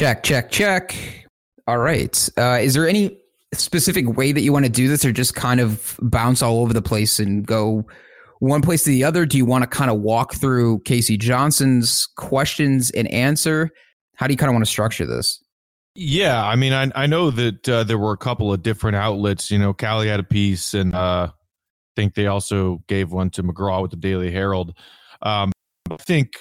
Check, check, check. All right. Uh, is there any specific way that you want to do this, or just kind of bounce all over the place and go one place to the other? Do you want to kind of walk through K.C. Johnson's questions and answer? How do you kind of want to structure this? Yeah, I mean, I I know that uh, there were a couple of different outlets. You know, Cowley had a piece, and uh, I think they also gave one to McGraw with the Daily Herald. Um, think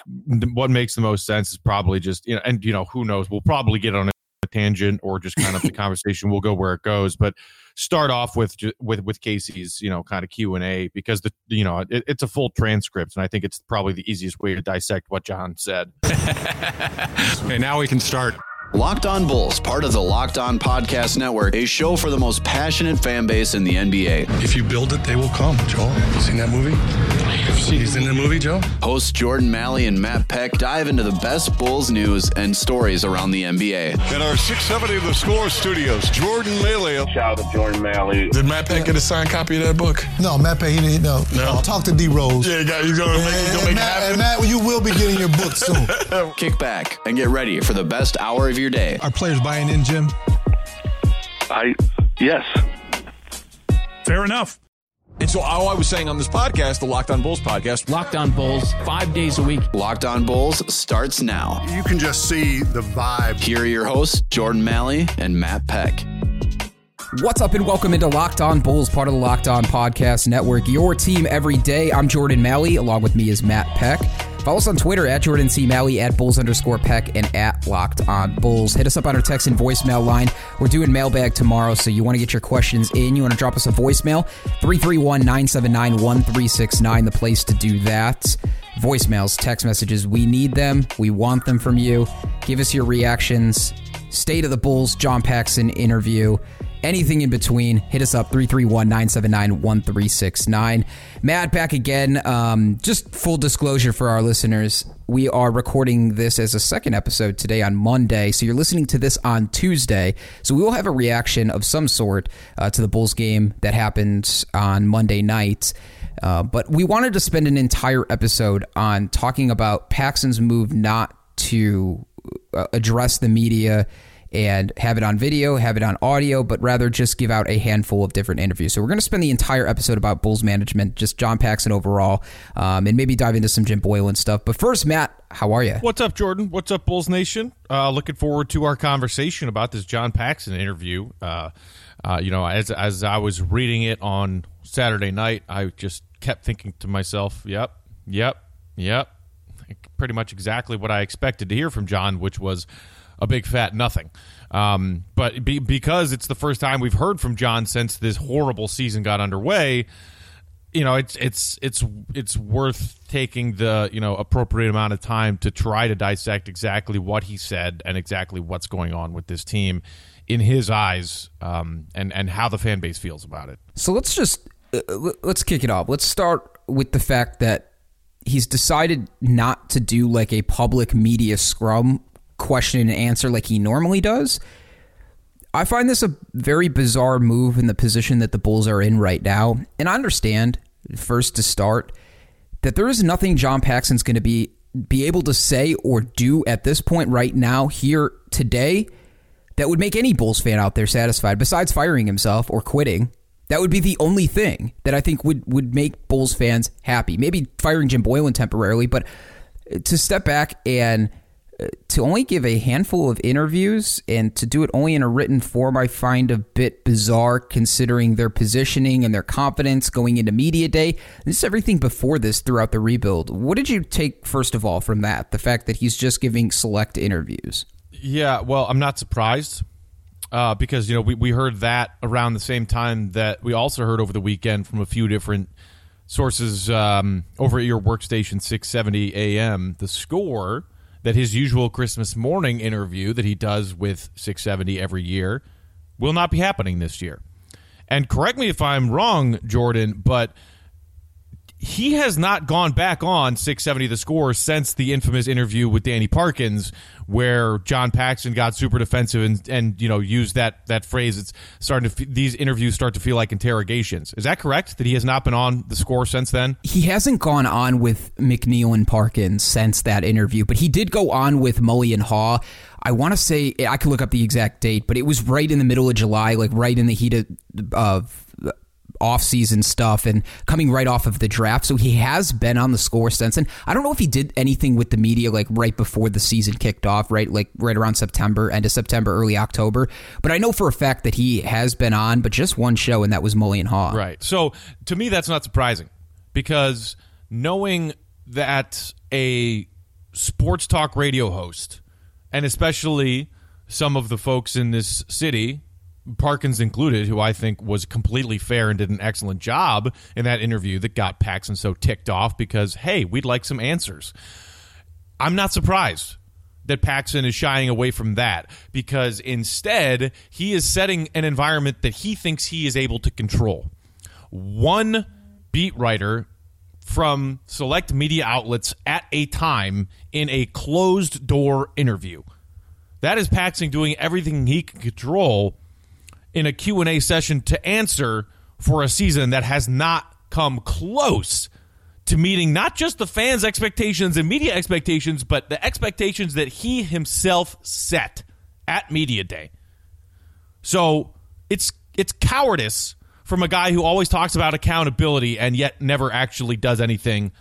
what makes the most sense is probably just you know, and you know, who knows? We'll probably get on a tangent or just kind of the conversation will go where it goes. But start off with with with K.C.'s you know kind of Q and A because the you know it, it's a full transcript, and I think it's probably the easiest way to dissect what John said. okay, now we can start. Locked On Bulls, part of the Locked On Podcast Network, a show for the most passionate fan base in the NBA. If you build it, they will come. Joel, you seen that movie? He's in the movie, Joe. Hosts Jordan Malley and Matt Peck dive into the best Bulls news and stories around the NBA. In our 670 of the Score Studios, Jordan Malley. Shout out to Jordan Malley. Did Matt Peck get a signed copy of that book? No, Matt Peck, he didn't. No, no. I'll talk to D Rose. Yeah, he's gonna make, he's gonna make Matt, it happen. Matt, you will be getting your book soon. Kick back and get ready for the best hour of your day. Are players buying in, Jim? I yes. Fair enough. And so all I was saying on this podcast, the Locked On Bulls podcast, Locked On Bulls, five days a week. Locked On Bulls starts now. You can just see the vibe. Here are your hosts, Jordan Malley and Matt Peck. What's up and welcome into Locked On Bulls, part of the Locked On Podcast Network. Your team every day. I'm Jordan Malley. Along with me is Matt Peck. Follow us on Twitter at Jordan C. Malley, at Bulls underscore Peck, and at Locked On Bulls. Hit us up on our text and voicemail line. We're doing mailbag tomorrow, so you want to get your questions in. You want to drop us a voicemail? 331 979 1369, the place to do that. Voicemails, text messages, we need them. We want them from you. Give us your reactions. State of the Bulls, John Paxson interview anything in between, hit us up 331 979 1369. Matt, back again. Um, just full disclosure for our listeners, we are recording this as a second episode today on Monday. So you're listening to this on Tuesday. So we will have a reaction of some sort uh, to the Bulls game that happened on Monday night. Uh, but we wanted to spend an entire episode on talking about Paxson's move not to uh, address the media and have it on video, have it on audio, but rather just give out a handful of different interviews. So we're going to spend the entire episode about Bulls management, just John Paxson overall, um, and maybe dive into some Jim Boylen stuff. But first, Matt, how are you? What's up, Jordan? What's up, Bulls Nation? Uh, looking forward to our conversation about this John Paxson interview. Uh, uh, you know, as as I was reading it on Saturday night, I just kept thinking to myself, "Yep, yep, yep." Pretty much exactly what I expected to hear from John, which was a big fat nothing. Um, but be, because it's the first time we've heard from John since this horrible season got underway, you know, it's it's it's it's worth taking the you know appropriate amount of time to try to dissect exactly what he said and exactly what's going on with this team in his eyes, um, and and how the fan base feels about it. So let's just uh, let's kick it off. Let's start with the fact that he's decided not to do like a public media scrum question and answer like he normally does. I find this a very bizarre move in the position that the Bulls are in right now. And I understand, first to start, that there is nothing John Paxson's going to be be able to say or do at this point right now here today that would make any Bulls fan out there satisfied besides firing himself or quitting. That would be the only thing that I think would would make Bulls fans happy. Maybe firing Jim Boylen temporarily, but to step back and to only give a handful of interviews and to do it only in a written form, I find a bit bizarre considering their positioning and their confidence going into media day. This is everything before this throughout the rebuild. What did you take, first of all, from that? The fact that he's just giving select interviews. Yeah, well, I'm not surprised uh, because, you know, we, we heard that around the same time that we also heard over the weekend from a few different sources um, over at your workstation 670 AM. The score that his usual Christmas morning interview that he does with 670 every year will not be happening this year. And correct me if I'm wrong, Jordan, but he has not gone back on 670 the score since the infamous interview with Danny Parkins where John Paxson got super defensive and, and you know used that that phrase it's starting to these interviews start to feel like interrogations. Is that correct that he has not been on the score since then? He hasn't gone on with McNeil and Parkins since that interview, but he did go on with Mully and Haugh. I want to say I could look up the exact date, but it was right in the middle of July, like right in the heat of, of off-season stuff and coming right off of the draft. So he has been on the score since. And I don't know if he did anything with the media like right before the season kicked off, right? Like right around September, end of September, early October. But I know for a fact that he has been on, but just one show, and that was Mully Haugh. Right. So to me, that's not surprising because knowing that a sports talk radio host, and especially some of the folks in this city Parkins included, who I think was completely fair and did an excellent job in that interview that got Paxson so ticked off because, hey, we'd like some answers. I'm not surprised that Paxson is shying away from that because instead he is setting an environment that he thinks he is able to control. One beat writer from select media outlets at a time in a closed door interview. That is Paxson doing everything he can control in a Q&A session to answer for a season that has not come close to meeting not just the fans' expectations and media expectations, but the expectations that he himself set at media day. So it's it's cowardice from a guy who always talks about accountability and yet never actually does anything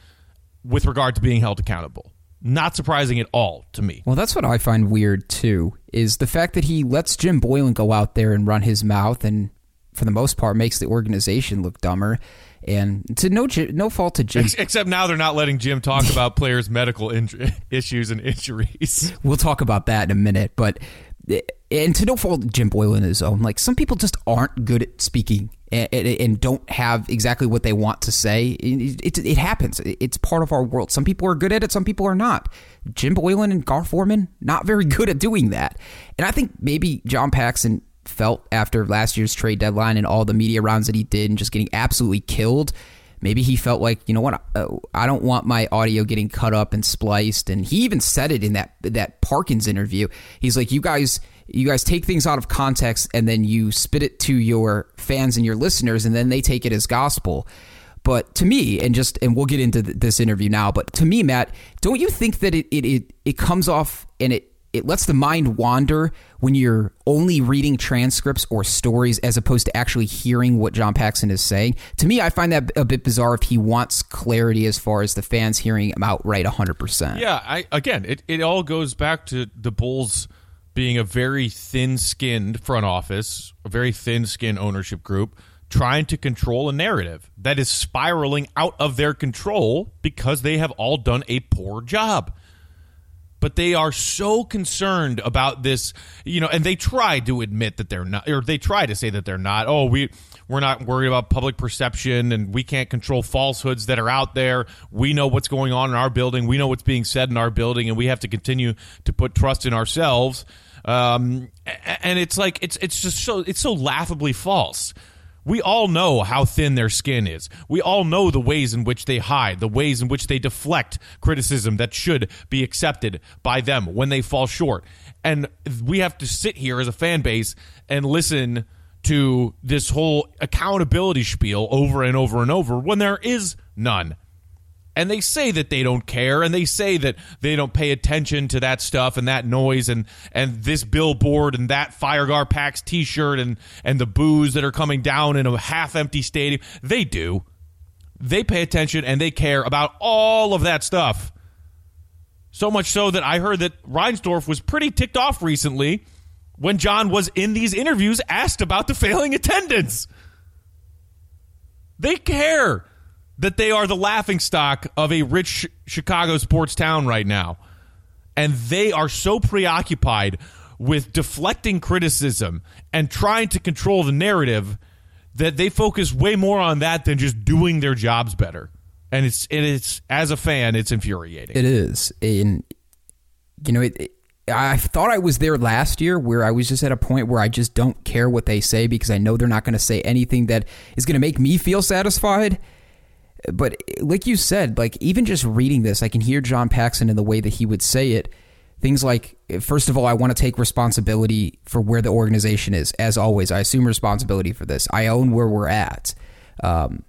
with regard to being held accountable. Not surprising at all to me. Well, that's what I find weird too, is the fact that he lets Jim Boylen go out there and run his mouth and for the most part makes the organization look dumber. And to no no fault to Jim, except now they're not letting Jim talk about players' medical injury, issues and injuries. We'll talk about that in a minute, but eh, and to no fault Jim Boylen his own, like some people just aren't good at speaking and, and, don't have exactly what they want to say. It, it, it, happens. It's part of our world. Some people are good at it, some people are not. Jim Boylen and Gar Forman, not very good at doing that. And I think maybe John Paxson felt after last year's trade deadline and all the media rounds that he did and just getting absolutely killed. Maybe he felt like, you know what, uh, I don't want my audio getting cut up and spliced. And he even said it in that that Parkins interview. He's like, you guys you guys take things out of context and then you spit it to your fans and your listeners and then they take it as gospel but to me and just and we'll get into this interview now but to me matt don't you think that it it it, it comes off and it it lets the mind wander when you're only reading transcripts or stories as opposed to actually hearing what John Paxson is saying. To me, I find that a bit bizarre if he wants clarity as far as the fans hearing him outright 100%. Yeah, I again, it, it all goes back to the Bulls being a very thin skinned front office, a very thin skinned ownership group, trying to control a narrative that is spiraling out of their control because they have all done a poor job. But they are so concerned about this, you know, and they try to admit that they're not, or they try to say that they're not. Oh, we we're not worried about public perception, and we can't control falsehoods that are out there. We know what's going on in our building. We know what's being said in our building, and we have to continue to put trust in ourselves um, and it's like it's it's just so it's so laughably false. We all know how thin their skin is. We all know the ways in which they hide, the ways in which they deflect criticism that should be accepted by them when they fall short. And we have to sit here as a fan base and listen to this whole accountability spiel over and over and over when there is none and they say that they don't care and they say that they don't pay attention to that stuff and that noise and and this billboard and that Fire GarPax t-shirt and and the booze that are coming down in a half empty stadium. They do. They pay attention and they care about all of that stuff. So much so that I heard that Reinsdorf was pretty ticked off recently when John was in these interviews asked about the failing attendance. They care that they are the laughing stock of a rich Chicago sports town right now. And they are so preoccupied with deflecting criticism and trying to control the narrative that they focus way more on that than just doing their jobs better. And it's it is as a fan, it's infuriating. It is, and you know, it, it, I thought I was there last year, where I was just at a point where I just don't care what they say because I know they're not going to say anything that is going to make me feel satisfied. But like you said, like even just reading this, I can hear John Paxson in the way that he would say it. Things like, first of all, I want to take responsibility for where the organization is. As always, I assume responsibility for this. I own where we're at. Um,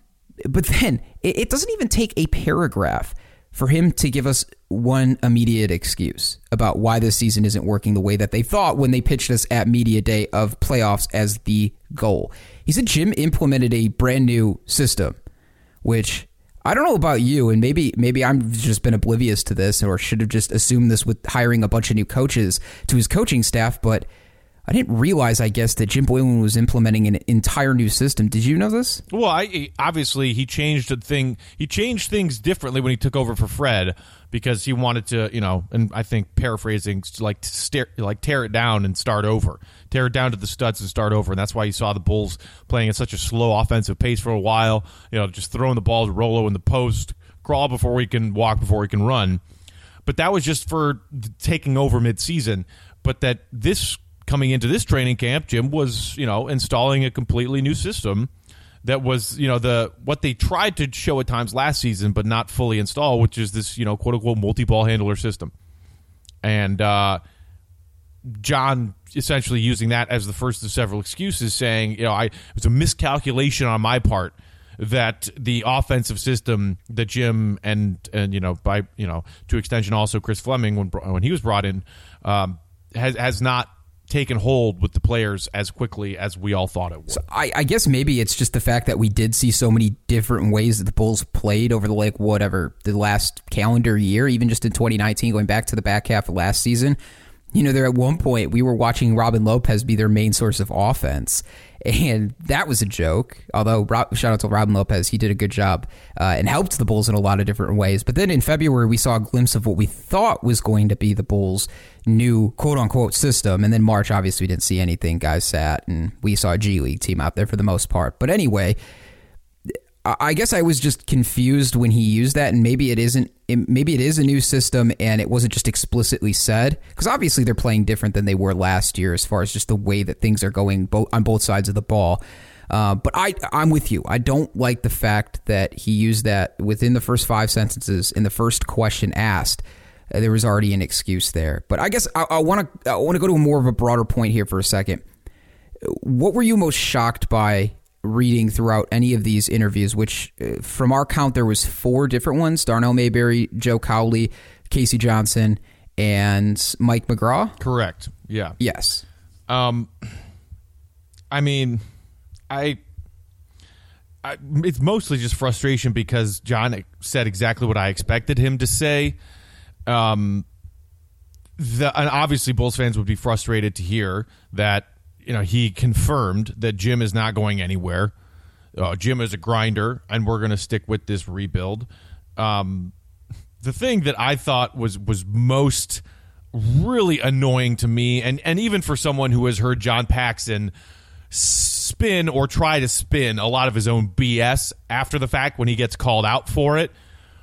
but then it, it doesn't even take a paragraph for him to give us one immediate excuse about why this season isn't working the way that they thought when they pitched us at media day of playoffs as the goal. He said Jim implemented a brand new system, which I don't know about you, and maybe maybe I'm just been oblivious to this, or should have just assumed this with hiring a bunch of new coaches to his coaching staff. But I didn't realize, I guess, that Jim Boylen was implementing an entire new system. Did you know this? Well, I, obviously he changed a thing. He changed things differently when he took over for Fred because he wanted to, you know, and I think paraphrasing, like stare, like tear it down and start over, tear it down to the studs and start over, and that's why you saw the Bulls playing at such a slow offensive pace for a while. You know, just throwing the ball to Rolo in the post, crawl before we can walk, before we can run. But that was just for taking over midseason. But that this coming into this training camp, Jim was, you know, installing a completely new system that was, you know, the what they tried to show at times last season, but not fully install, which is this, you know, quote unquote multi ball handler system. And uh, John essentially using that as the first of several excuses, saying, you know, I it was a miscalculation on my part that the offensive system that Jim and and you know by you know to extension also Chris Fleming when when he was brought in um, has has not taken hold with the players as quickly as we all thought it would. So I, I, guess maybe it's just the fact that we did see so many different ways that the Bulls played over the like whatever the last calendar year, even just in 2019, going back to the back half of last season. You know, there at one point we were watching Robin Lopez be their main source of offense, and that was a joke. Although shout out to Robin Lopez, he did a good job uh, and helped the Bulls in a lot of different ways. But then in February, we saw a glimpse of what we thought was going to be the Bulls' new quote unquote system, and then March obviously we didn't see anything. Guys sat and we saw a G League team out there for the most part. But anyway, I guess I was just confused when he used that, and maybe it isn't. Maybe it is a new system, and it wasn't just explicitly said. Because obviously they're playing different than they were last year, as far as just the way that things are going on both sides of the ball. Uh, but I, I'm with you. I don't like the fact that he used that within the first five sentences in the first question asked. Uh, there was already an excuse there. But I guess I want to I want to go to a more of a broader point here for a second. What were you most shocked by reading throughout any of these interviews, which uh, from our count there was four different ones: Darnell Mayberry, Joe Cowley, K.C. Johnson, and Mike McGraw. Correct. Yeah. Yes. Um, I mean, I, I, it's mostly just frustration because John said exactly what I expected him to say. Um, the and obviously Bulls fans would be frustrated to hear that you know, he confirmed that Jim is not going anywhere. Uh, Jim is a grinder, and we're going to stick with this rebuild. Um, the thing that I thought was was most really annoying to me, and and even for someone who has heard John Paxson spin or try to spin a lot of his own BS after the fact when he gets called out for it,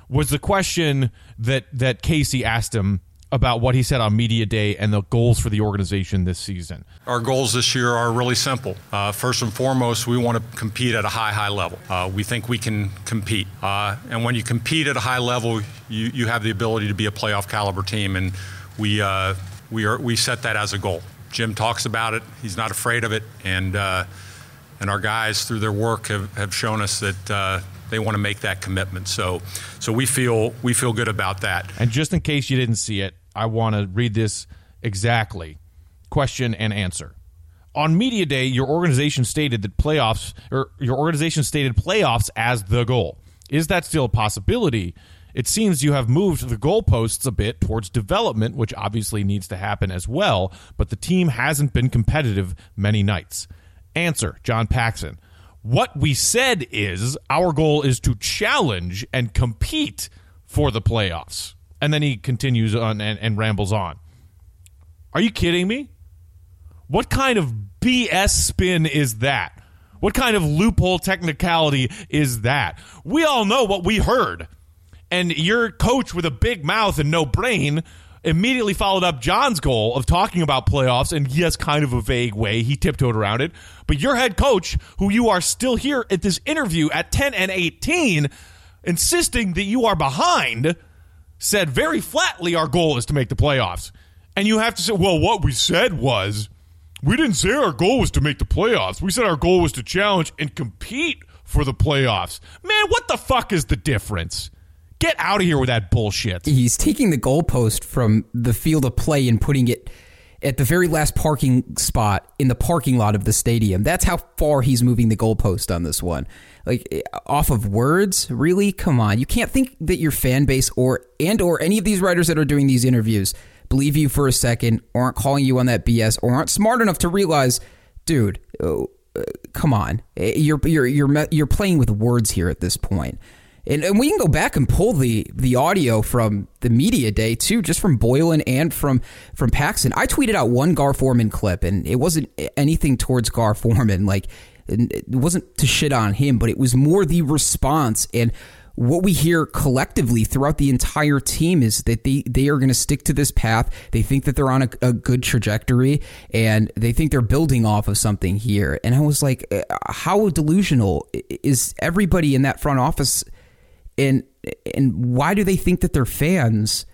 was the question that that K.C. asked him about what he said on media day and the goals for the organization this season. Our goals this year are really simple. Uh, first and foremost, we want to compete at a high, high level. Uh, we think we can compete, uh, and when you compete at a high level, you, you have the ability to be a playoff caliber team, and we uh, we are we set that as a goal. Jim talks about it; he's not afraid of it, and uh, and our guys through their work have, have shown us that uh, they want to make that commitment. So, so we feel we feel good about that. And just in case you didn't see it, I want to read this exactly. Question and answer. On media day, your organization stated that playoffs or your organization stated playoffs as the goal. Is that still a possibility? It seems you have moved the goalposts a bit towards development, which obviously needs to happen as well, but the team hasn't been competitive many nights. Answer John Paxson. What we said is our goal is to challenge and compete for the playoffs. And then he continues on and, and rambles on. Are you kidding me? What kind of BS spin is that? What kind of loophole technicality is that? We all know what we heard. And your coach with a big mouth and no brain immediately followed up John's goal of talking about playoffs in yes, kind of a vague way. He tiptoed around it. But your head coach, who you are still here at this interview at 10 and 18, insisting that you are behind, said very flatly our goal is to make the playoffs. And you have to say, well, what we said was we didn't say our goal was to make the playoffs. We said our goal was to challenge and compete for the playoffs. Man, what the fuck is the difference? Get out of here with that bullshit. He's taking the goalpost from the field of play and putting it at the very last parking spot in the parking lot of the stadium. That's how far he's moving the goalpost on this one. Like eh, off of words, really? Come on. You can't think that your fan base or and or any of these writers that are doing these interviews believe you for a second or aren't calling you on that BS or aren't smart enough to realize, dude, oh, uh, come on. Eh, you're you're you're you're playing with words here at this point. And, and we can go back and pull the the audio from the media day too, just from Boylen and from from Paxson. I tweeted out one Gar Forman clip, and it wasn't anything towards Gar Forman. Like it wasn't to shit on him, but it was more the response and what we hear collectively throughout the entire team is that they, they are going to stick to this path. They think that they're on a, a, good trajectory and they think they're building off of something here. And I was like, uh, how delusional is everybody in that front office? And, and why do they think that their fans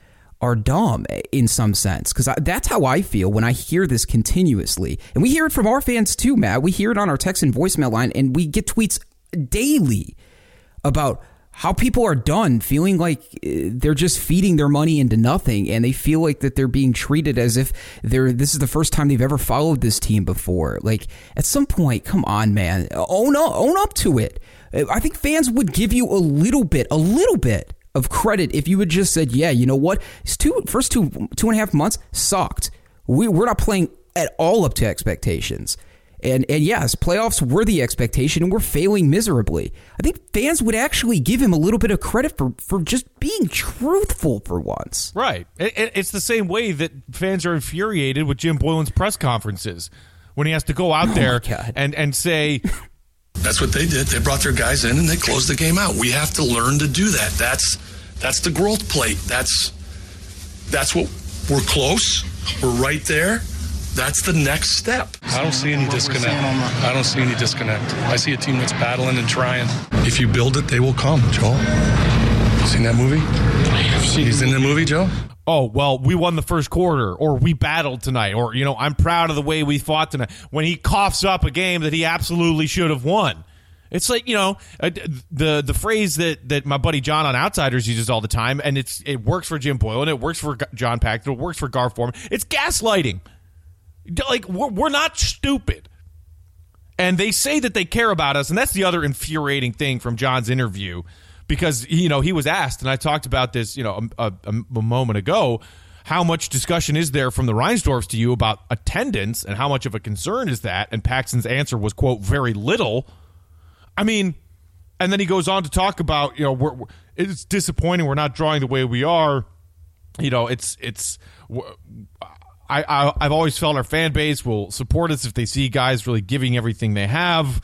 are dumb in some sense because that's how I feel when I hear this continuously. And we hear it from our fans too, Matt. We hear it on our text and voicemail line, and we get tweets daily about how people are done feeling like uh, they're just feeding their money into nothing and they feel like that they're being treated as if they're this is the first time they've ever followed this team before like at some point come on man own up own up to it i think fans would give you a little bit a little bit of credit if you had just said, yeah, you know what? It's two first two two and a half months sucked. We we're not playing at all up to expectations. And and yes, playoffs were the expectation, and we're failing miserably. I think fans would actually give him a little bit of credit for for just being truthful for once. Right. It's the same way that fans are infuriated with Jim Boylen's press conferences when he has to go out oh there and and say that's what they did. They brought their guys in and they closed the game out. We have to learn to do that. That's that's the growth plate. That's that's what we're close. We're right there. That's the next step. I don't see any disconnect. I don't see any disconnect. I see a team that's battling and trying. If you build it, they will come, Joel. You seen that movie? He's in the movie, Joe? oh well we won the first quarter or we battled tonight or you know i'm proud of the way we fought tonight when he coughs up a game that he absolutely should have won it's like you know uh, the the phrase that that my buddy John on Outsiders uses all the time, and it's it works for Jim boyle and it works for John pack it works for Gar Forman. It's gaslighting. Like we're, we're not stupid, and they say that they care about us, and that's the other infuriating thing from John's interview because you know he was asked, and I talked about this you know a, a, a moment ago. How much discussion is there from the Reinsdorfs to you about attendance, and how much of a concern is that? And Paxson's answer was quote very little. I mean, and then he goes on to talk about you know we're, we're, it's disappointing we're not drawing the way we are. You know, it's it's. I, I I've always felt our fan base will support us if they see guys really giving everything they have.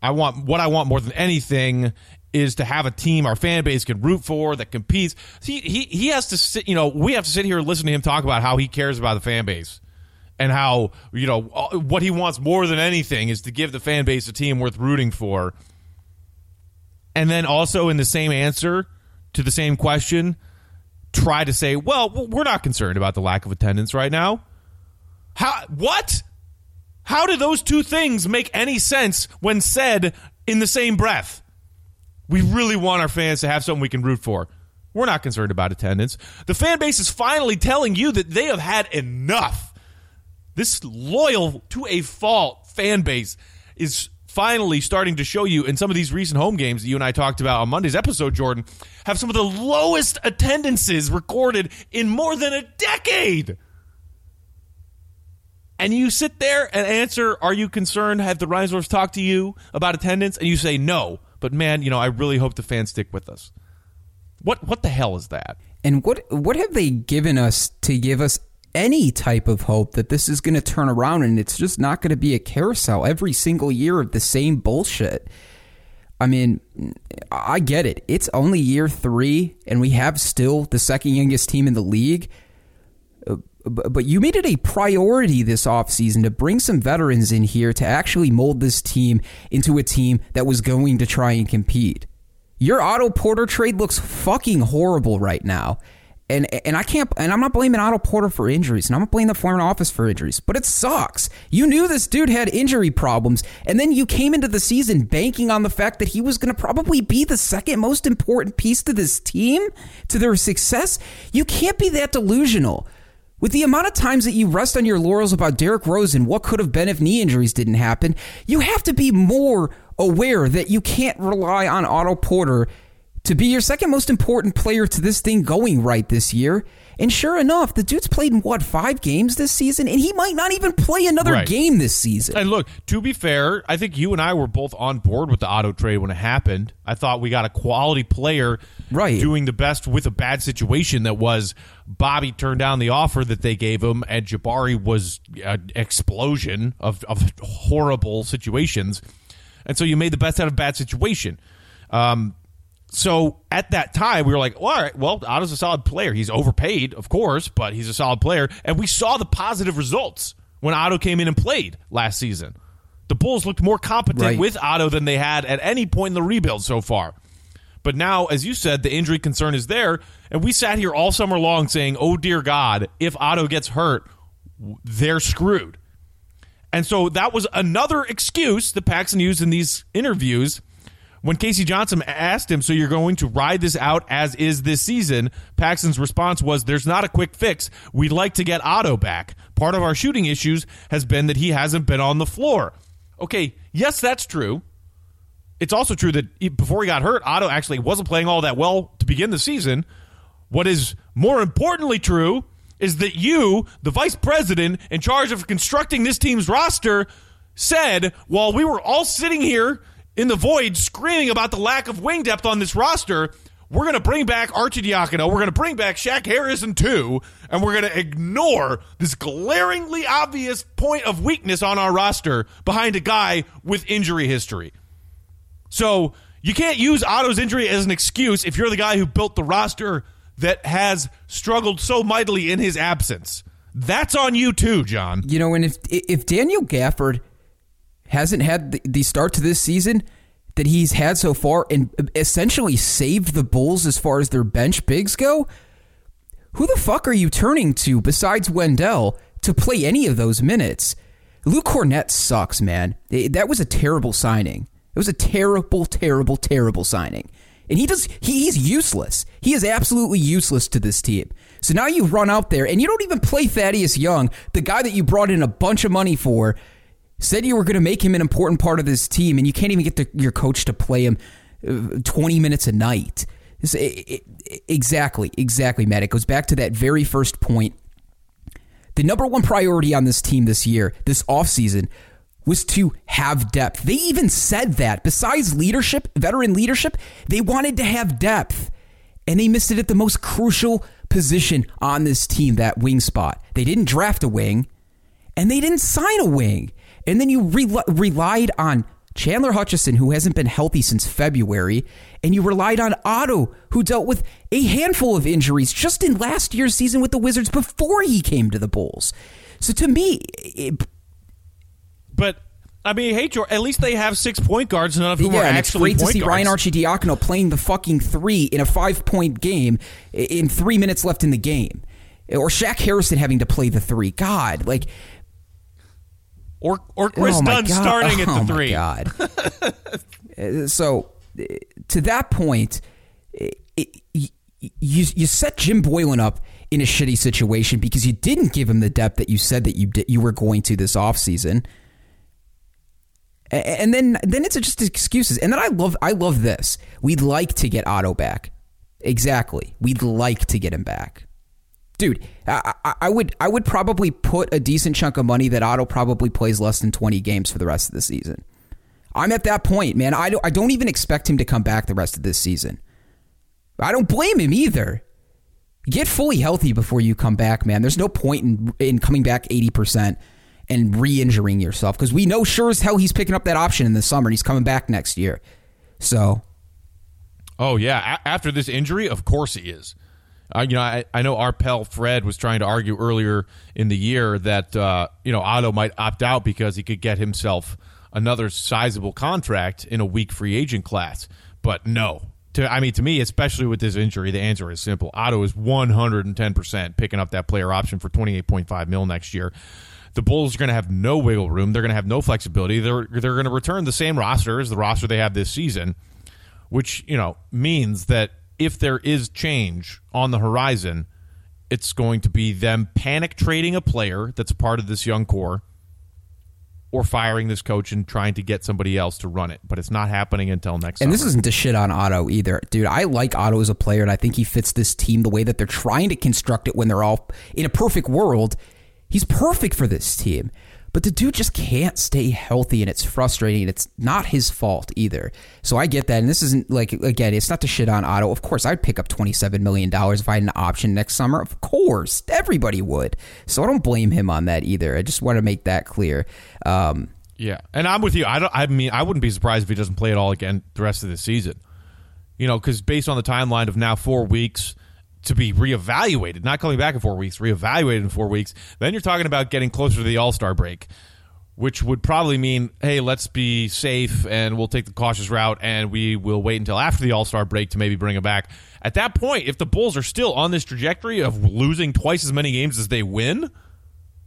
I want what I want more than anything is to have a team our fan base can root for that competes. He, he he has to sit. You know, we have to sit here and listen to him talk about how he cares about the fan base and how you know uh, what he wants more than anything is to give the fan base a team worth rooting for. And then also in the same answer to the same question, try to say, "Well, we're not concerned about the lack of attendance right now." How what? How do those two things make any sense when said in the same breath? We really want our fans to have something we can root for. We're not concerned about attendance. The fan base is finally telling you that they have had enough. This loyal to a fault fan base is finally starting to show you in some of these recent home games that you and I talked about on Monday's episode, Jordan, have some of the lowest attendances recorded in more than a decade. And you sit there and answer, Are you concerned? Have the Reinsdorfs talked to you about attendance? And you say, No. But man, you know, I really hope the fans stick with us. What what the hell is that? And what what have they given us to give us any type of hope that this is going to turn around and it's just not going to be a carousel every single year of the same bullshit? I mean, I get it. It's only year 3 and we have still the second youngest team in the league uh, but you made it a priority this offseason to bring some veterans in here to actually mold this team into a team that was going to try and compete. Your Otto Porter trade looks fucking horrible right now. And and I can't and I'm not blaming Otto Porter for injuries, and I'm not blaming the front office for injuries, but it sucks. You knew this dude had injury problems, and then you came into the season banking on the fact that he was going to probably be the second most important piece to this team, to their success. You can't be that delusional. With the amount of times that you rest on your laurels about Derrick Rose and what could have been if knee injuries didn't happen, you have to be more aware that you can't rely on Otto Porter to be your second most important player to this thing going right this year. And sure enough, the dude's played in what, five games this season? And he might not even play another Right. game this season. And look, to be fair, I think you and I were both on board with the Otto trade when it happened. I thought we got a quality player Right. doing the best with a bad situation that was Bobby turned down the offer that they gave him, and Jabari was an explosion of, of horrible situations. And so you made the best out of a bad situation. Um, so at that time, we were like, well, all right, well, Otto's a solid player. He's overpaid, of course, but he's a solid player. And we saw the positive results when Otto came in and played last season. The Bulls looked more competent Right. with Otto than they had at any point in the rebuild so far. But now, as you said, the injury concern is there. And we sat here all summer long saying, oh, dear God, if Otto gets hurt, they're screwed. And so that was another excuse that Paxson used in these interviews. When K.C. Johnson asked him, So you're going to ride this out as is this season? Paxson's response was, There's not a quick fix. We'd like to get Otto back. Part of our shooting issues has been that he hasn't been on the floor. Okay, yes, that's true. It's also true that before he got hurt, Otto actually wasn't playing all that well to begin the season. What is more importantly true is that you, the vice president in charge of constructing this team's roster, said while we were all sitting here in the void screaming about the lack of wing depth on this roster, we're going to bring back Arcidiacono, we're going to bring back Shaq Harrison too, and we're going to ignore this glaringly obvious point of weakness on our roster behind a guy with injury history. So you can't use Otto's injury as an excuse if you're the guy who built the roster that has struggled so mightily in his absence. That's on you too, John. You know, and if if Daniel Gafford hasn't had the, the start to this season that he's had so far and essentially saved the Bulls as far as their bench bigs go, who the fuck are you turning to besides Wendell to play any of those minutes? Luke Kornet sucks, man. That was a terrible signing. It was a terrible, terrible, terrible signing. And he does he, he's useless. He is absolutely useless to this team. So now you run out there and you don't even play Thaddeus Young, the guy that you brought in a bunch of money for, said you were going to make him an important part of this team, and you can't even get the, your coach to play him uh, 20 minutes a night. It- it- exactly, exactly, Matt. It goes back to that very first point. The number one priority on this team this year, this offseason, was to have depth. They even said that. Besides leadership, veteran leadership, they wanted to have depth. And they missed it at the most crucial position on this team, that wing spot. They didn't draft a wing, and they didn't sign a wing. And then you re- relied on Chandler Hutchison, who hasn't been healthy since February, and you relied on Otto, who dealt with a handful of injuries just in last year's season with the Wizards before he came to the Bulls. So to me, it, But I mean, hey, George, at least they have six point guards, none of whom yeah, are and it's great to see guards. Ryan Arcidiacono playing the fucking three in a five point game in three minutes left in the game, or Shaq Harrison having to play the three. God, like or or Kris oh Dunn God. starting at oh the my three. God. Uh, so uh, to that point, it, it, you you set Jim Boylen up in a shitty situation because you didn't give him the depth that you said that you did, you were going to this offseason. And then then it's just excuses. And then I love I love this. We'd like to get Otto back. Exactly. We'd like to get him back. Dude, I, I, would I would probably put a decent chunk of money that Otto probably plays less than 20 games for the rest of the season. I'm at that point, man. I don't, I don't even expect him to come back the rest of this season. I don't blame him either. Get fully healthy before you come back, man. There's no point in, in coming back 80% and re injuring yourself because we know sure as hell he's picking up that option in the summer and he's coming back next year. So, Oh yeah, A- after this injury, of course he is. Uh, you know, I, I know our pal Fred was trying to argue earlier in the year that uh, you know Otto might opt out because he could get himself another sizable contract in a weak free agent class. But no, to I mean to me, especially with this injury, the answer is simple. Otto is 110% picking up that player option for 28.5 mil next year. The Bulls are going to have no wiggle room. They're going to have no flexibility. They're they're going to return the same roster as the roster they have this season, which, you know, means that if there is change on the horizon, it's going to be them panic trading a player that's a part of this young core or firing this coach and trying to get somebody else to run it. But it's not happening until next And summer. this isn't to shit on Otto either. Dude, I like Otto as a player, and I think he fits this team the way that they're trying to construct it when they're all in a perfect world. He's perfect for this team. But the dude just can't stay healthy, and it's frustrating. And it's not his fault either. So I get that. And this isn't like, again, it's not to shit on Otto. Of course, I'd pick up $27 million if I had an option next summer. Of course, everybody would. So I don't blame him on that either. I just want to make that clear. Um, Yeah, and I'm with you. I don't. I mean, I wouldn't be surprised if he doesn't play it all again the rest of the season. You know, because based on the timeline of now four weeks to be reevaluated, not coming back in four weeks, reevaluated in four weeks, then you're talking about getting closer to the All Star break, which would probably mean, hey, let's be safe and we'll take the cautious route and we will wait until after the All Star break to maybe bring him back. At that point, if the Bulls are still on this trajectory of losing twice as many games as they win,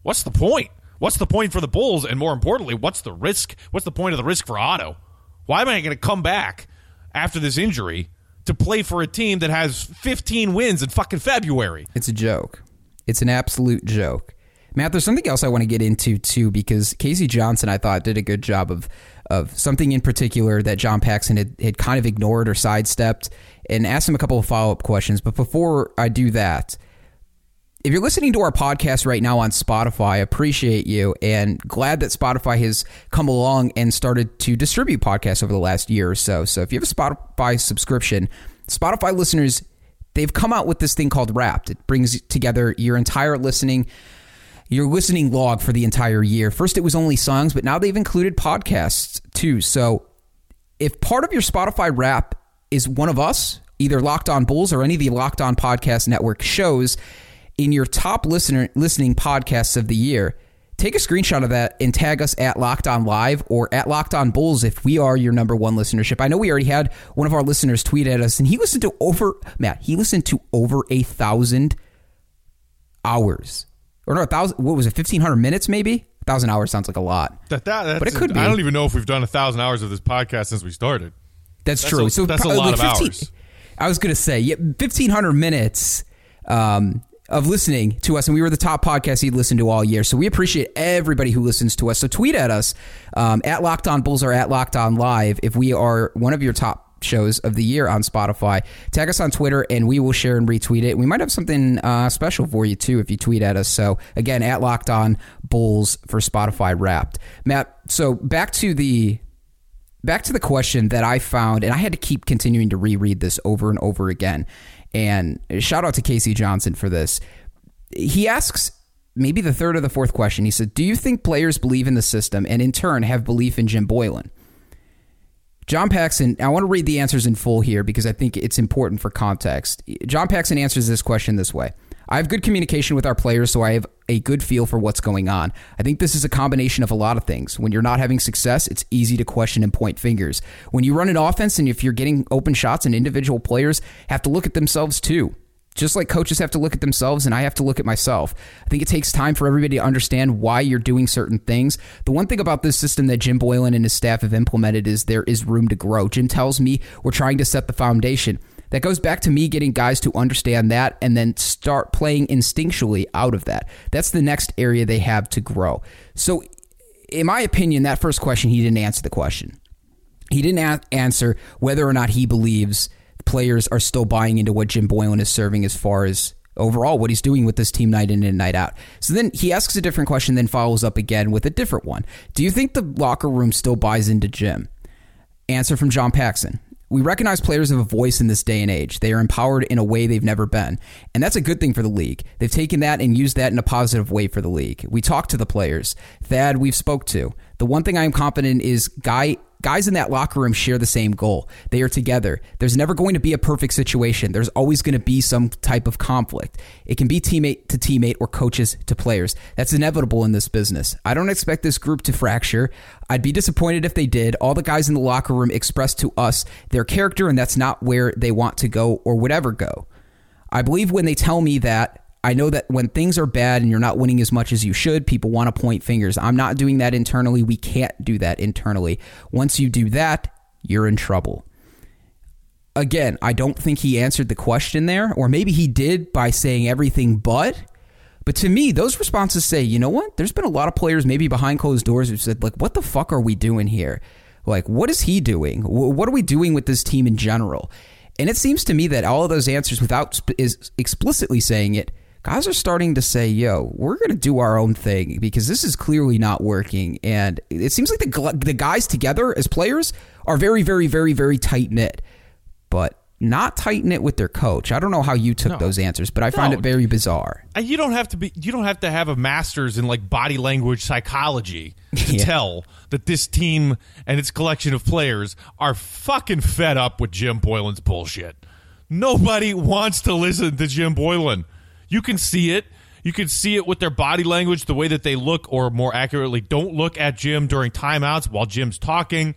what's the point? What's the point for the Bulls? And more importantly, what's the risk? What's the point of the risk for Otto? Why am I going to come back after this injury to play for a team that has 15 wins in fucking February? It's a joke. It's an absolute joke. Matt, there's something else I want to get into too, because K.C. Johnson, I thought, did a good job of of something in particular that John Paxson had, had kind of ignored or sidestepped and asked him a couple of follow up questions. But before I do that, if you're listening to our podcast right now on Spotify, appreciate you and glad that Spotify has come along and started to distribute podcasts over the last year or so. So if you have a Spotify subscription, Spotify listeners, they've come out with this thing called Wrapped. It brings together your entire listening your listening log for the entire year. First it was only songs, but now they've included podcasts too. So if part of your Spotify wrap is one of us, either Locked On Bulls or any of the Locked On Podcast Network shows in your top listener listening podcasts of the year, take a screenshot of that and tag us at Locked On Live or at Locked On Bulls if we are your number one listenership. I know we already had one of our listeners tweet at us, and he listened to over Matt. He listened to over a thousand hours, or no, a thousand. What was it? Fifteen hundred minutes, maybe. A thousand hours sounds like a lot, That, that, that's, but it could be. I don't even know if we've done a thousand hours of this podcast since we started. That's, That's true. a- so that's a probably lot of 15 hours. I was going to say, yeah, fifteen hundred minutes um, of listening to us, and we were the top podcast he'd listened to all year. So we appreciate everybody who listens to us. So tweet at us um, at Locked On Bulls or at Locked On Live if we are one of your top shows of the year on Spotify. Tag us on Twitter, and we will share and retweet it. We might have something uh, special for you too if you tweet at us. So again, at Locked On Bulls for Spotify Wrapped. Matt, so back to the back to the question that I found, and I had to keep continuing to reread this over and over again. And shout out to K.C. Johnson for this. He asks maybe the third or the fourth question. He said, Do you think players believe in the system and in turn have belief in Jim Boylen? John Paxson, I want to read the answers in full here because I think it's important for context. John Paxson answers this question this way I have good communication with our players, so I have a good feel for what's going on. I think this is a combination of a lot of things. When you're not having success, it's easy to question and point fingers. When you run an offense and if you're getting open shots and individual players have to look at themselves too. Just like coaches have to look at themselves and I have to look at myself. I think it takes time for everybody to understand why you're doing certain things. The one thing about this system that Jim Boylen and his staff have implemented is there is room to grow. Jim tells me we're trying to set the foundation. That goes back to me getting guys to understand that and then start playing instinctually out of that. That's the next area they have to grow. So, in my opinion, that first question, he didn't answer the question. He didn't a- answer whether or not he believes players are still buying into what Jim Boylen is serving as far as overall what he's doing with this team night in and night out. So then he asks a different question, then follows up again with a different one. Do you think the locker room still buys into Jim? Answer from John Paxson. We recognize players have a voice in this day and age. They are empowered in a way they've never been. And that's a good thing for the league. They've taken that and used that in a positive way for the league. We talk to the players. Thad, we've spoke to. The one thing I am confident is Guy guys in that locker room share the same goal. They are together. There's never going to be a perfect situation. There's always going to be some type of conflict. It can be teammate to teammate or coaches to players. That's inevitable in this business. I don't expect this group to fracture. I'd be disappointed if they did. All the guys in the locker room expressed to us their character, and that's not where they want to go or would ever go. I believe when they tell me that I know that when things are bad and you're not winning as much as you should, people want to point fingers. I'm not doing that internally. We can't do that internally. Once you do that, you're in trouble. Again, I don't think he answered the question there, or maybe he did by saying everything but. But to me, those responses say, you know what? There's been a lot of players, maybe behind closed doors, who said, like, what the fuck are we doing here? Like, what is he doing? What are we doing with this team in general? And it seems to me that all of those answers, without is explicitly saying it, guys are starting to say, yo, we're going to do our own thing because this is clearly not working. And it seems like the, the guys together as players are very, very, very, very tight knit, but not tight knit with their coach. I don't know how you took no. those answers, but I find it very bizarre. You don't have to be, you don't have to have a master's in like body language psychology to yeah. tell that this team and its collection of players are fucking fed up with Jim Boylen's bullshit. Nobody wants to listen to Jim Boylen. You can see it. You can see it with their body language, the way that they look, or more accurately, don't look at Jim during timeouts while Jim's talking.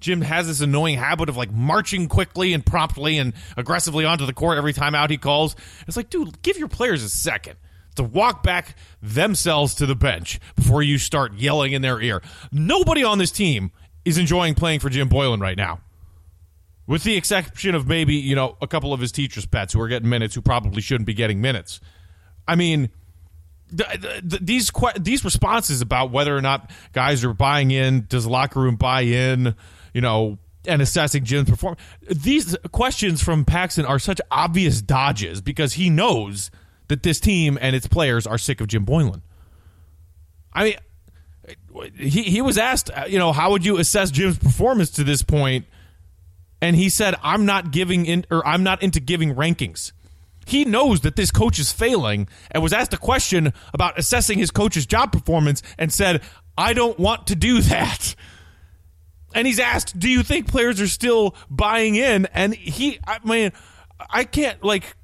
Jim has this annoying habit of like marching quickly and promptly and aggressively onto the court every time out he calls. It's like, dude, give your players a second to walk back themselves to the bench before you start yelling in their ear. Nobody on this team is enjoying playing for Jim Boylen right now with the exception of maybe you know a couple of his teachers' pets who are getting minutes who probably shouldn't be getting minutes. I mean, the, the, these que- these responses about whether or not guys are buying in, does the locker room buy in, you know, and assessing Jim's performance. These questions from Paxson are such obvious dodges because he knows that this team and its players are sick of Jim Boylen. I mean, he he was asked, uh, you know, how would you assess Jim's performance to this point? And he said, "I'm not giving in, or I'm not into giving rankings." He knows that this coach is failing, and was asked a question about assessing his coach's job performance, and said, "I don't want to do that." And he's asked, "Do you think players are still buying in?" And he, I mean, I can't like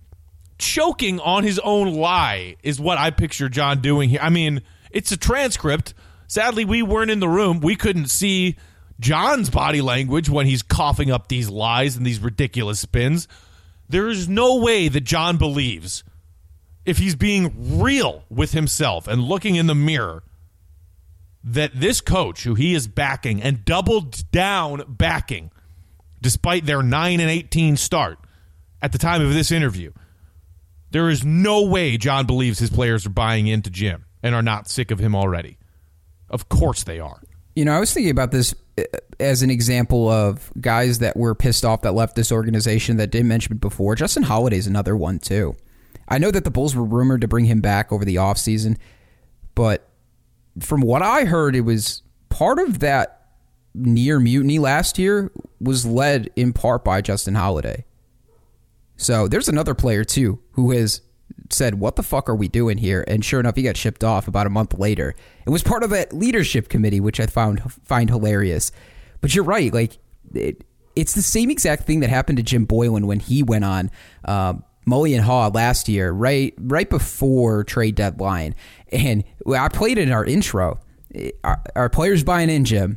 choking on his own lie is what I picture John doing here. I mean, it's a transcript. Sadly, we weren't in the room. We couldn't see John's body language when he's coughing up these lies and these ridiculous spins. There is no way that John believes, if he's being real with himself and looking in the mirror, that this coach, who he is backing and doubled down backing, despite their 9 and 18 start at the time of this interview, there is no way John believes his players are buying into Jim and are not sick of him already. Of course they are. You know, I was thinking about this uh, as an example of guys that were pissed off that left this organization that didn't mention before. Justin Holiday's another one too. I know that the Bulls were rumored to bring him back over the offseason, but from what I heard, it was part of that near mutiny last year was led in part by Justin Holiday. So there's another player too who has said, What the fuck are we doing here? And sure enough, he got shipped off about a month later. It was part of that leadership committee, which I found find hilarious. But you're right. Like, it, it's the same exact thing that happened to Jim Boylen when he went on uh, and Haugh last year, right right before trade deadline. And I played in our intro. Our, our players buying in, Jim,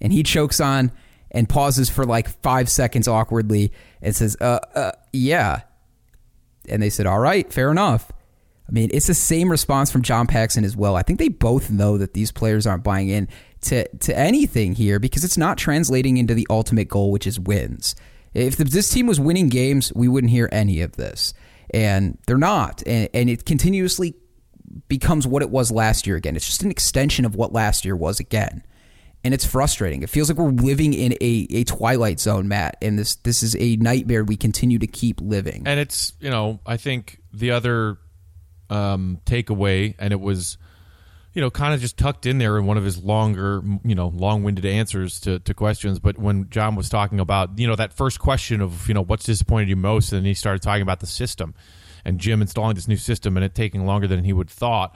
and he chokes on and pauses for like five seconds awkwardly and says, uh, uh yeah and they said, all right, fair enough. I mean, it's the same response from John Paxson as well. I think they both know that these players aren't buying in to, to anything here because it's not translating into the ultimate goal, which is wins. If this team was winning games, we wouldn't hear any of this. And they're not. And, and it continuously becomes what it was last year again. It's just an extension of what last year was again and it's frustrating. It feels like we're living in a, a twilight zone, Matt, and this this is a nightmare we continue to keep living. And it's you know I think the other um, takeaway, and it was you know kind of just tucked in there in one of his longer you know long winded answers to, to questions. But when John was talking about you know that first question of you know what's disappointed you most, and then he started talking about the system and Jim installing this new system and it taking longer than he would thought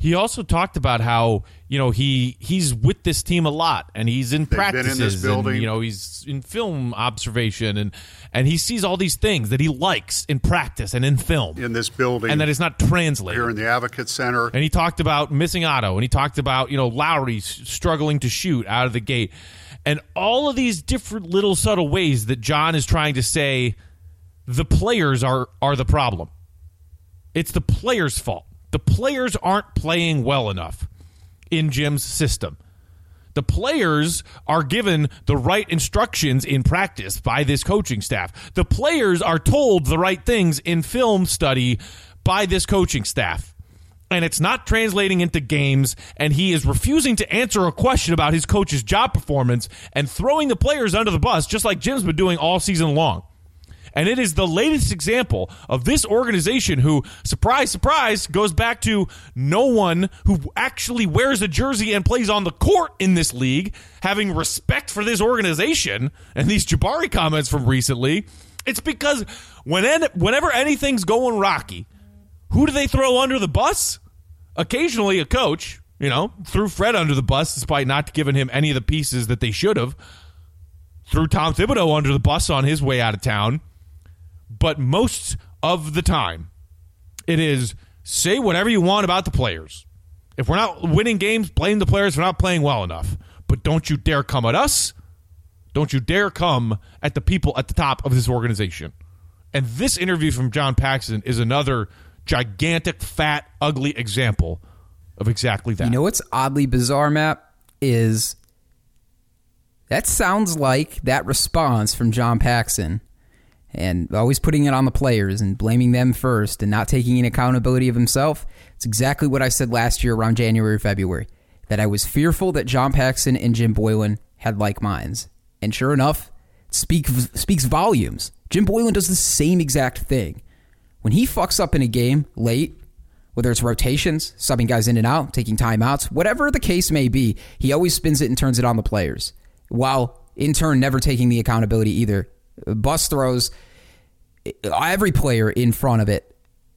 he also talked about how you know he he's with this team a lot and he's in They've in practices this building. and you know he's in film observation and and he sees all these things that he likes in practice and in film in this building, and that is not translated here in the Advocate Center. and he talked about missing Otto, and he talked about you know Lauri struggling to shoot out of the gate, and all of these different little subtle ways that John is trying to say the players are are the problem. It's the players' fault. The players aren't playing well enough in Jim's system. The players are given the right instructions in practice by this coaching staff. The players are told the right things in film study by this coaching staff. And it's not translating into games, and he is refusing to answer a question about his coach's job performance and throwing the players under the bus, just like Jim's been doing all season long. And it is the latest example of this organization who, surprise, surprise, goes back to no one who actually wears a jersey and plays on the court in this league, having respect for this organization. And these Jabari comments from recently, it's because when whenever anything's going rocky, who do they throw under the bus? Occasionally a coach, you know, threw Fred under the bus despite not giving him any of the pieces that they should have. Threw Tom Thibodeau under the bus on his way out of town but most of the time, it is say whatever you want about the players. If we're not winning games, blame the players for not playing well enough. But don't you dare come at us. Don't you dare come at the people at the top of this organization. And this interview from John Paxson is another gigantic, fat, ugly example of exactly that. You know what's oddly bizarre, Matt, is that sounds like that response from John Paxson and always putting it on the players and blaming them first and not taking any accountability of himself. It's exactly what I said last year around January, February, that I was fearful that John Paxson and Jim Boylen had like minds. And sure enough, speak, speaks volumes. Jim Boylen does the same exact thing. When he fucks up in a game late, whether it's rotations, subbing guys in and out, taking timeouts, whatever the case may be, he always spins it and turns it on the players, while in turn never taking the accountability either bus throws every player in front of it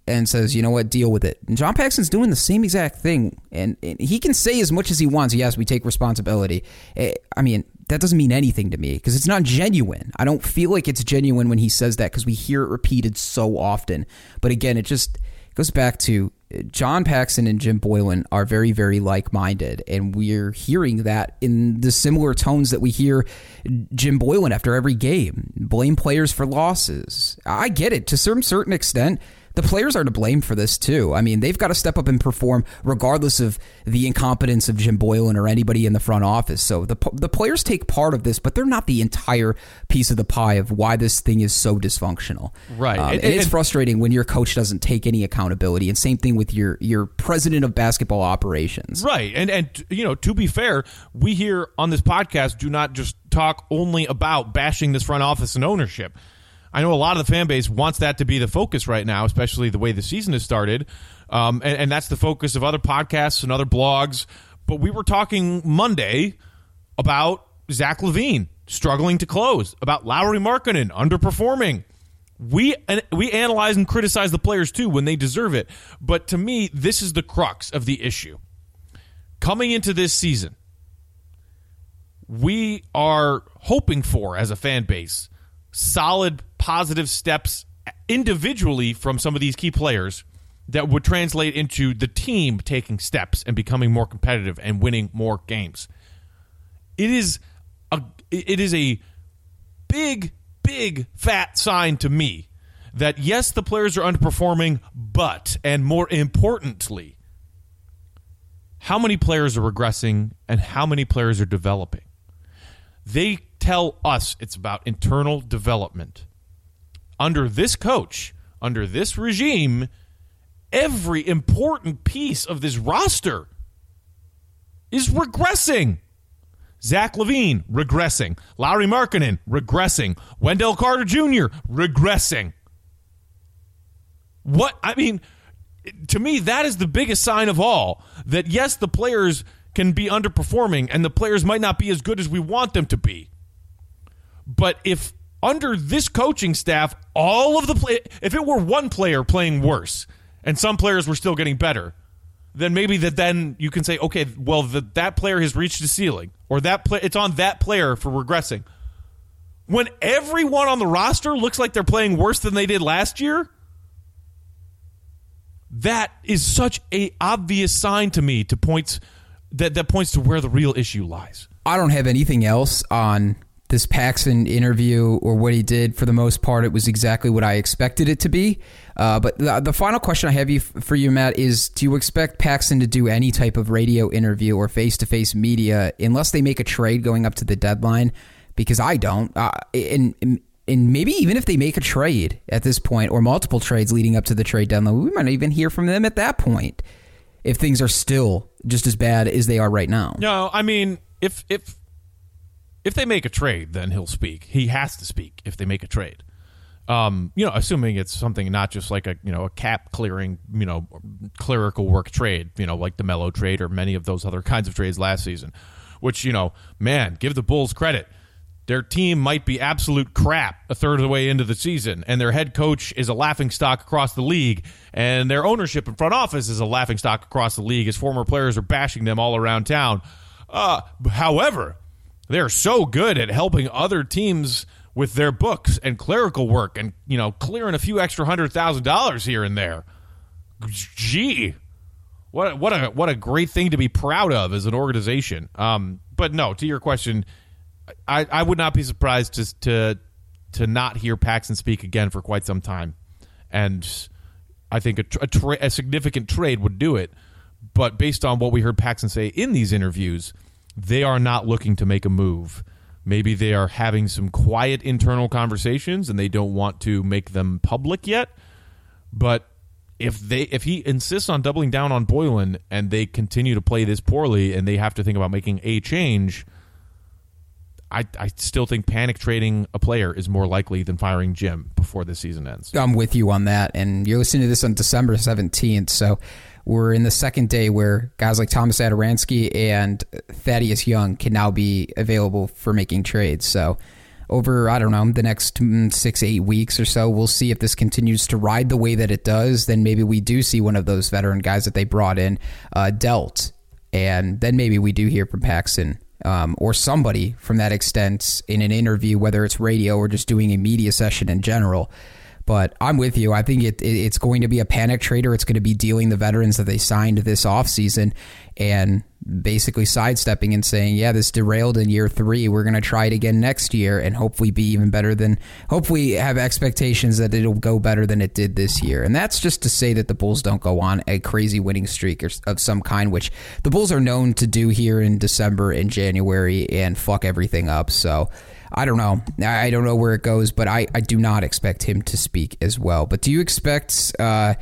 and says, you know what, deal with it. And John Paxson's doing the same exact thing. And, and he can say as much as he wants, yes, we take responsibility. Eh, I mean, that doesn't mean anything to me because it's not genuine. I don't feel like it's genuine when he says that because we hear it repeated so often. But again, it just goes back to John Paxson and Jim Boylen are very, very like minded. And we're hearing that in the similar tones that we hear Jim Boylen after every game blame players for losses. I get it to some certain extent. The players are to blame for this too. I mean, they've got to step up and perform regardless of the incompetence of Jim Boylen or anybody in the front office. So the the players take part of this, but they're not the entire piece of the pie of why this thing is so dysfunctional. Right, um, and, and, it's and, frustrating when your coach doesn't take any accountability. And same thing with your your president of basketball operations. Right, and and you know, to be fair, we here on this podcast do not just talk only about bashing this front office and ownership. I know a lot of the fan base wants that to be the focus right now, especially the way the season has started. Um, and, and, that's the focus of other podcasts and other blogs. But we were talking Monday about Zach LaVine struggling to close, about Lauri Markkanen underperforming. We we analyze and criticize the players too when they deserve it. But to me, this is the crux of the issue. Coming into this season, we are hoping for as a fan base solid positive steps individually from some of these key players that would translate into the team taking steps and becoming more competitive and winning more games. It is a it is a big big fat sign to me that yes the players are underperforming but and more importantly how many players are regressing and how many players are developing. They tell us it's about internal development. Under this coach, under this regime, every important piece of this roster is regressing. Zach LaVine, regressing. Lauri Markkanen, regressing. Wendell Carter Jr., regressing. What, I mean, to me, that is the biggest sign of all that yes, the players can be underperforming and the players might not be as good as we want them to be. But if under this coaching staff, all of the play, if it were one player playing worse and some players were still getting better, then maybe that then you can say, okay, well, the, that player has reached a ceiling, or that play, it's on that player for regressing. When everyone on the roster looks like they're playing worse than they did last year, that is such a obvious sign to me to points that that points to where the real issue lies. I don't have anything else on this Paxson interview or what he did. For the most part, it was exactly what I expected it to be. Uh, but the, the, final question I have you, for you, Matt, is: Do you expect Paxson to do any type of radio interview or face-to-face media unless they make a trade going up to the deadline? Because I don't. Uh, and, and maybe even if they make a trade at this point or multiple trades leading up to the trade deadline, we might not even hear from them at that point if things are still just as bad as they are right now. No, I mean if if if they make a trade, then he'll speak. He has to speak if they make a trade. Um, you know, assuming it's something not just like a you know a cap clearing, you know, clerical work trade, you know, like the Melo trade or many of those other kinds of trades last season. Which you know, man, give the Bulls credit. Their team might be absolute crap a third of the way into the season, and their head coach is a laughing stock across the league, and their ownership and front office is a laughing stock across the league as former players are bashing them all around town. Uh, however, they're so good at helping other teams with their books and clerical work and, you know, clearing a few extra hundred thousand dollars here and there. Gee. What what a what a great thing to be proud of as an organization. Um, but no, to your question, I, I would not be surprised to to to not hear Paxson speak again for quite some time, and I think a, a, tra- a significant trade would do it. But based on what we heard Paxson say in these interviews, they are not looking to make a move. Maybe they are having some quiet internal conversations and they don't want to make them public yet. But if they if he insists on doubling down on Boylen and they continue to play this poorly and they have to think about making a change, I, I still think panic trading a player is more likely than firing Jim before the season ends. I'm with you on that. And you're listening to this on December 17th. So we're in the second day where guys like Thomas Satoransky and Thaddeus Young can now be available for making trades. So over, I don't know, the next mm, six, eight weeks or so, we'll see if this continues to ride the way that it does. Then maybe we do see one of those veteran guys that they brought in uh, dealt. And then maybe we do hear from Paxson um, or somebody from that extent in an interview, whether it's radio or just doing a media session in general. But I'm with you. I think it, it, it's going to be a panic trader. It's going to be dealing the veterans that they signed this offseason and basically sidestepping and saying, yeah, this derailed in year three. We're going to try it again next year and hopefully be even better than, hopefully have expectations that it'll go better than it did this year. And that's just to say that the Bulls don't go on a crazy winning streak of some kind, which the Bulls are known to do here in December and January and fuck everything up. So, I don't know. I don't know where it goes, but I, I do not expect him to speak as well. But do you expect uh,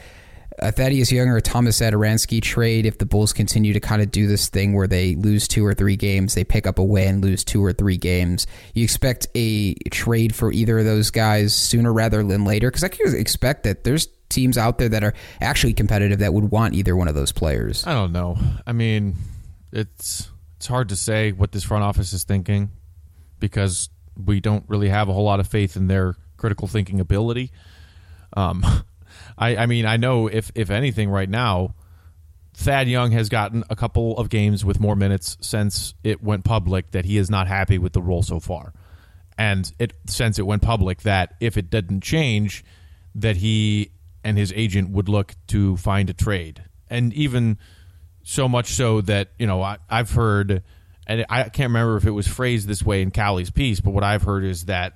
a Thaddeus Young or a Thomas Satoransky trade if the Bulls continue to kind of do this thing where they lose two or three games, they pick up a win, and lose two or three games? You expect a trade for either of those guys sooner rather than later? Because I can expect that there's teams out there that are actually competitive that would want either one of those players. I don't know. I mean, it's it's hard to say what this front office is thinking because we don't really have a whole lot of faith in their critical thinking ability. Um, I, I mean, I know if if anything, right now, Thad Young has gotten a couple of games with more minutes since it went public that he is not happy with the role so far, and it since it went public that if it didn't change, that he and his agent would look to find a trade, and even so much so that you know I, I've heard and I can't remember if it was phrased this way in Cowley's piece, but what I've heard is that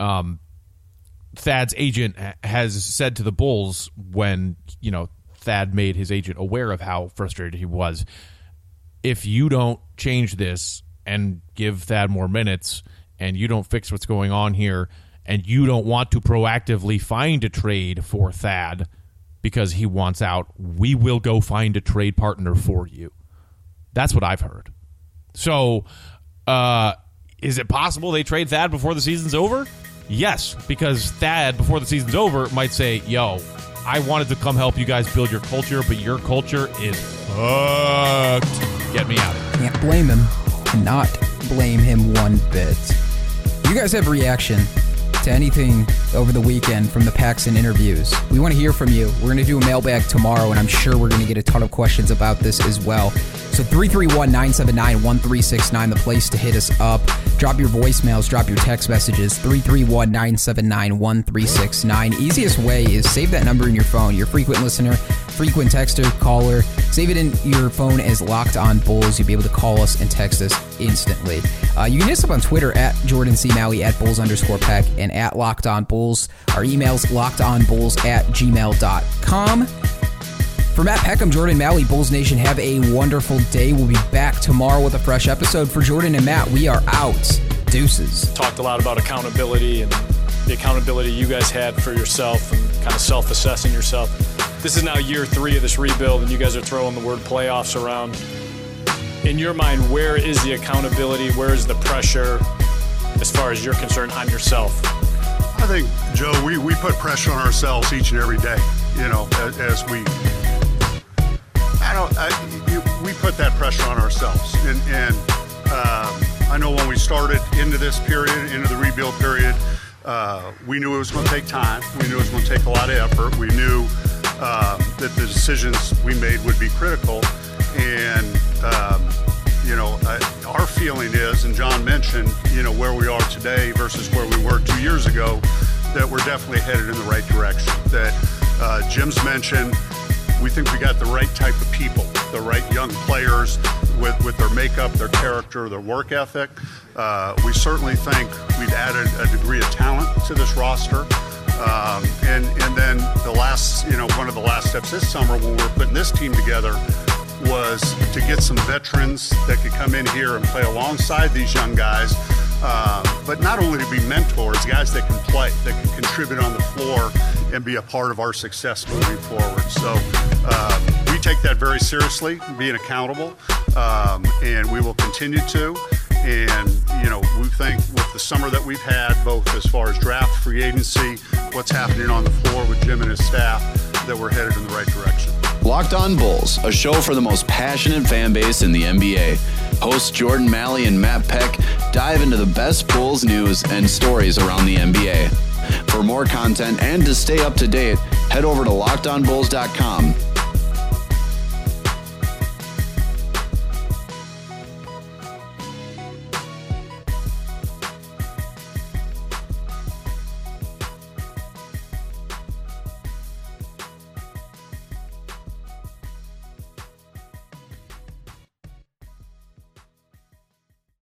um, Thad's agent has said to the Bulls when you know Thad made his agent aware of how frustrated he was, if you don't change this and give Thad more minutes, and you don't fix what's going on here, and you don't want to proactively find a trade for Thad because he wants out, we will go find a trade partner for you. That's what I've heard. So, uh, is it possible they trade Thad before the season's over? Yes, because Thad, before the season's over, might say, yo, I wanted to come help you guys build your culture, but your culture is fucked. Get me out. of here. Can't blame him. Cannot blame him one bit. You guys have reaction to anything over the weekend from the Paxson interviews. We want to hear from you. We're going to do a mailbag tomorrow, and I'm sure we're going to get a ton of questions about this as well. So 331 979 1369, the place to hit us up. Drop your voicemails, drop your text messages. 331 979 1369. Easiest way is save that number in your phone. Your frequent listener, frequent texter, caller. Save it in your phone as Locked On Bulls. You'll be able to call us and text us instantly. Uh, you can hit us up on Twitter at Jordan C. Malley, at Bulls underscore Peck, and at Locked On Bulls. Our email's locked on bulls at gmail.com. For Matt Peckham, Jordan Malley, Bulls Nation, have a wonderful day. We'll be back tomorrow with a fresh episode. For Jordan and Matt, we are out. Deuces. Talked a lot about accountability and the accountability you guys had for yourself and kind of self assessing yourself. This is now year three of this rebuild, and you guys are throwing the word playoffs around. In your mind, where is the accountability? Where is the pressure as far as you're concerned on yourself? I think, Joe, we, we put pressure on ourselves each and every day, you know, as, as we I don't. I, we put that pressure on ourselves, and, and um, I know when we started into this period, into the rebuild period, uh, we knew it was going to take time. We knew it was going to take a lot of effort. We knew um, that the decisions we made would be critical, and um, you know, our feeling is, and John mentioned, you know, where we are today versus where we were two years ago, that we're definitely headed in the right direction. That uh, Jim's mentioned we think we got the right type of people, the right young players with, with their makeup, their character, their work ethic. Uh, we certainly think we've added a degree of talent to this roster. Um, and and then the last, you know, one of the last steps this summer when we were putting this team together was to get some veterans that could come in here and play alongside these young guys. Uh, but not only to be mentors, guys that can play, that can contribute on the floor and be a part of our success moving forward. So um, we take that very seriously, being accountable, um, and we will continue to. And, you know, we think with the summer that we've had, both as far as draft, free agency, what's happening on the floor with Jim and his staff, that we're headed in the right direction. Locked On Bulls, a show for the most passionate fan base in the NBA. Hosts Jordan Malley and Matt Peck dive into the best Bulls news and stories around the NBA. For more content and to stay up to date, head over to lockedonbulls.com